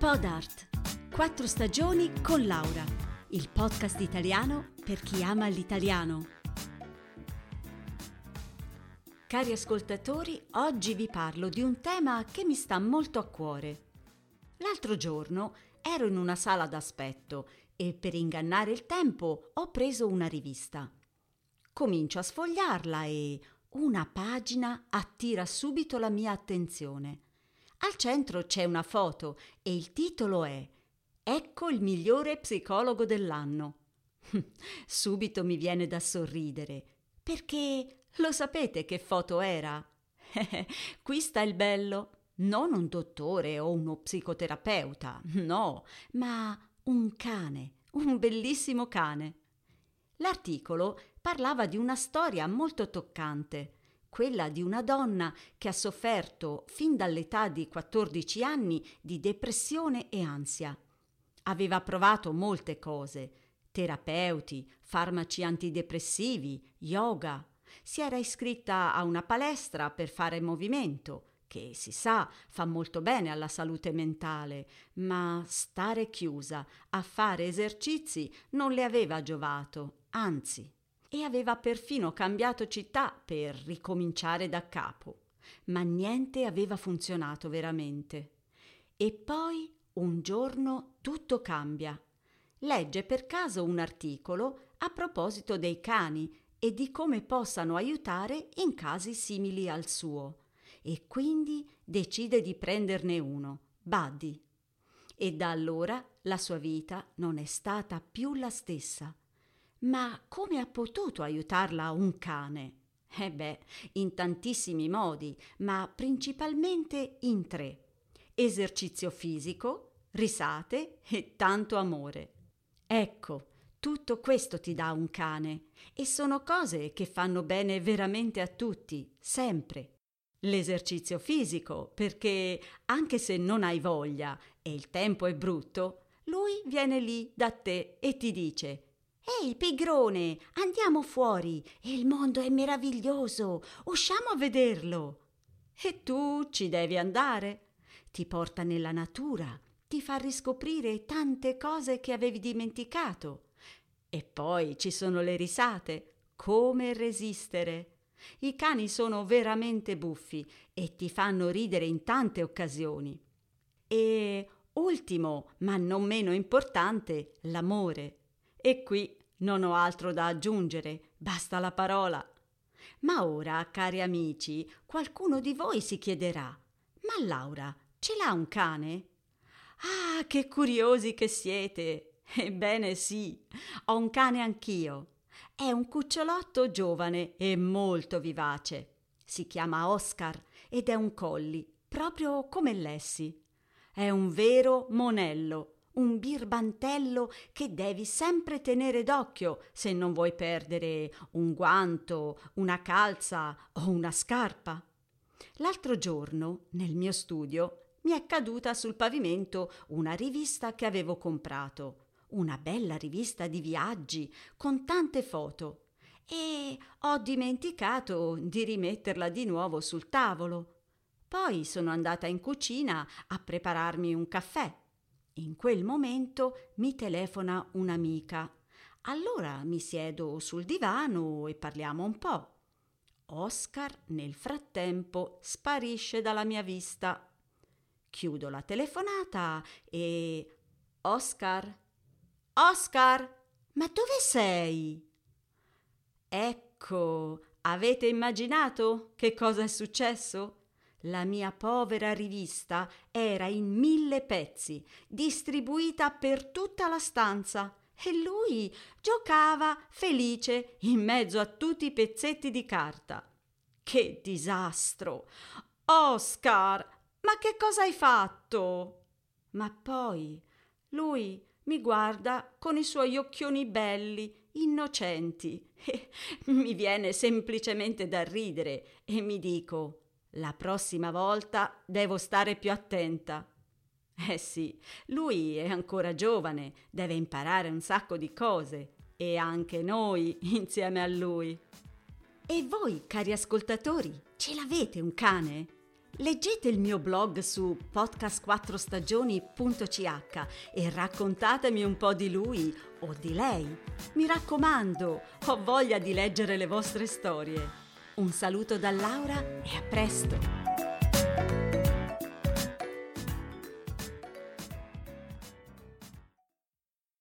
Podart. Quattro stagioni con Laura. Il podcast italiano per chi ama l'italiano. Cari ascoltatori, oggi vi parlo di un tema che mi sta molto a cuore. L'altro giorno ero in una sala d'aspetto e per ingannare il tempo ho preso una rivista. Comincio a sfogliarla e una pagina attira subito la mia attenzione. Al centro c'è una foto e il titolo è Ecco il migliore psicologo dell'anno. Subito mi viene da sorridere, perché lo sapete che foto era? Qui sta il bello. Non un dottore o uno psicoterapeuta, no, ma un cane, un bellissimo cane. L'articolo parlava di una storia molto toccante quella di una donna che ha sofferto fin dall'età di 14 anni di depressione e ansia. Aveva provato molte cose, terapeuti, farmaci antidepressivi, yoga. Si era iscritta a una palestra per fare movimento, che si sa fa molto bene alla salute mentale, ma stare chiusa a fare esercizi non le aveva giovato, anzi e aveva perfino cambiato città per ricominciare da capo. Ma niente aveva funzionato veramente. E poi un giorno tutto cambia. Legge per caso un articolo a proposito dei cani e di come possano aiutare in casi simili al suo. E quindi decide di prenderne uno, Buddy. E da allora la sua vita non è stata più la stessa. Ma come ha potuto aiutarla un cane? Eh beh, in tantissimi modi, ma principalmente in tre. Esercizio fisico, risate e tanto amore. Ecco, tutto questo ti dà un cane e sono cose che fanno bene veramente a tutti, sempre. L'esercizio fisico, perché anche se non hai voglia e il tempo è brutto, lui viene lì da te e ti dice Ehi, pigrone, andiamo fuori. Il mondo è meraviglioso. Usciamo a vederlo. E tu ci devi andare. Ti porta nella natura, ti fa riscoprire tante cose che avevi dimenticato. E poi ci sono le risate. Come resistere? I cani sono veramente buffi e ti fanno ridere in tante occasioni. E ultimo, ma non meno importante, l'amore. E qui non ho altro da aggiungere, basta la parola. Ma ora, cari amici, qualcuno di voi si chiederà: Ma Laura, ce l'ha un cane? Ah, che curiosi che siete! Ebbene sì, ho un cane anch'io. È un cucciolotto giovane e molto vivace. Si chiama Oscar ed è un colli, proprio come Lessi. È un vero monello un birbantello che devi sempre tenere d'occhio se non vuoi perdere un guanto, una calza o una scarpa. L'altro giorno, nel mio studio, mi è caduta sul pavimento una rivista che avevo comprato, una bella rivista di viaggi con tante foto, e ho dimenticato di rimetterla di nuovo sul tavolo. Poi sono andata in cucina a prepararmi un caffè in quel momento mi telefona un'amica. Allora mi siedo sul divano e parliamo un po'. Oscar nel frattempo sparisce dalla mia vista. Chiudo la telefonata e Oscar? Oscar? Ma dove sei? Ecco, avete immaginato che cosa è successo? La mia povera rivista era in mille pezzi, distribuita per tutta la stanza, e lui giocava felice in mezzo a tutti i pezzetti di carta. Che disastro! Oscar, ma che cosa hai fatto? Ma poi lui mi guarda con i suoi occhioni belli, innocenti, e mi viene semplicemente da ridere e mi dico la prossima volta devo stare più attenta. Eh sì, lui è ancora giovane, deve imparare un sacco di cose e anche noi insieme a lui. E voi, cari ascoltatori, ce l'avete un cane? Leggete il mio blog su podcast4stagioni.ch e raccontatemi un po' di lui o di lei. Mi raccomando, ho voglia di leggere le vostre storie. Un saluto da Laura e a presto!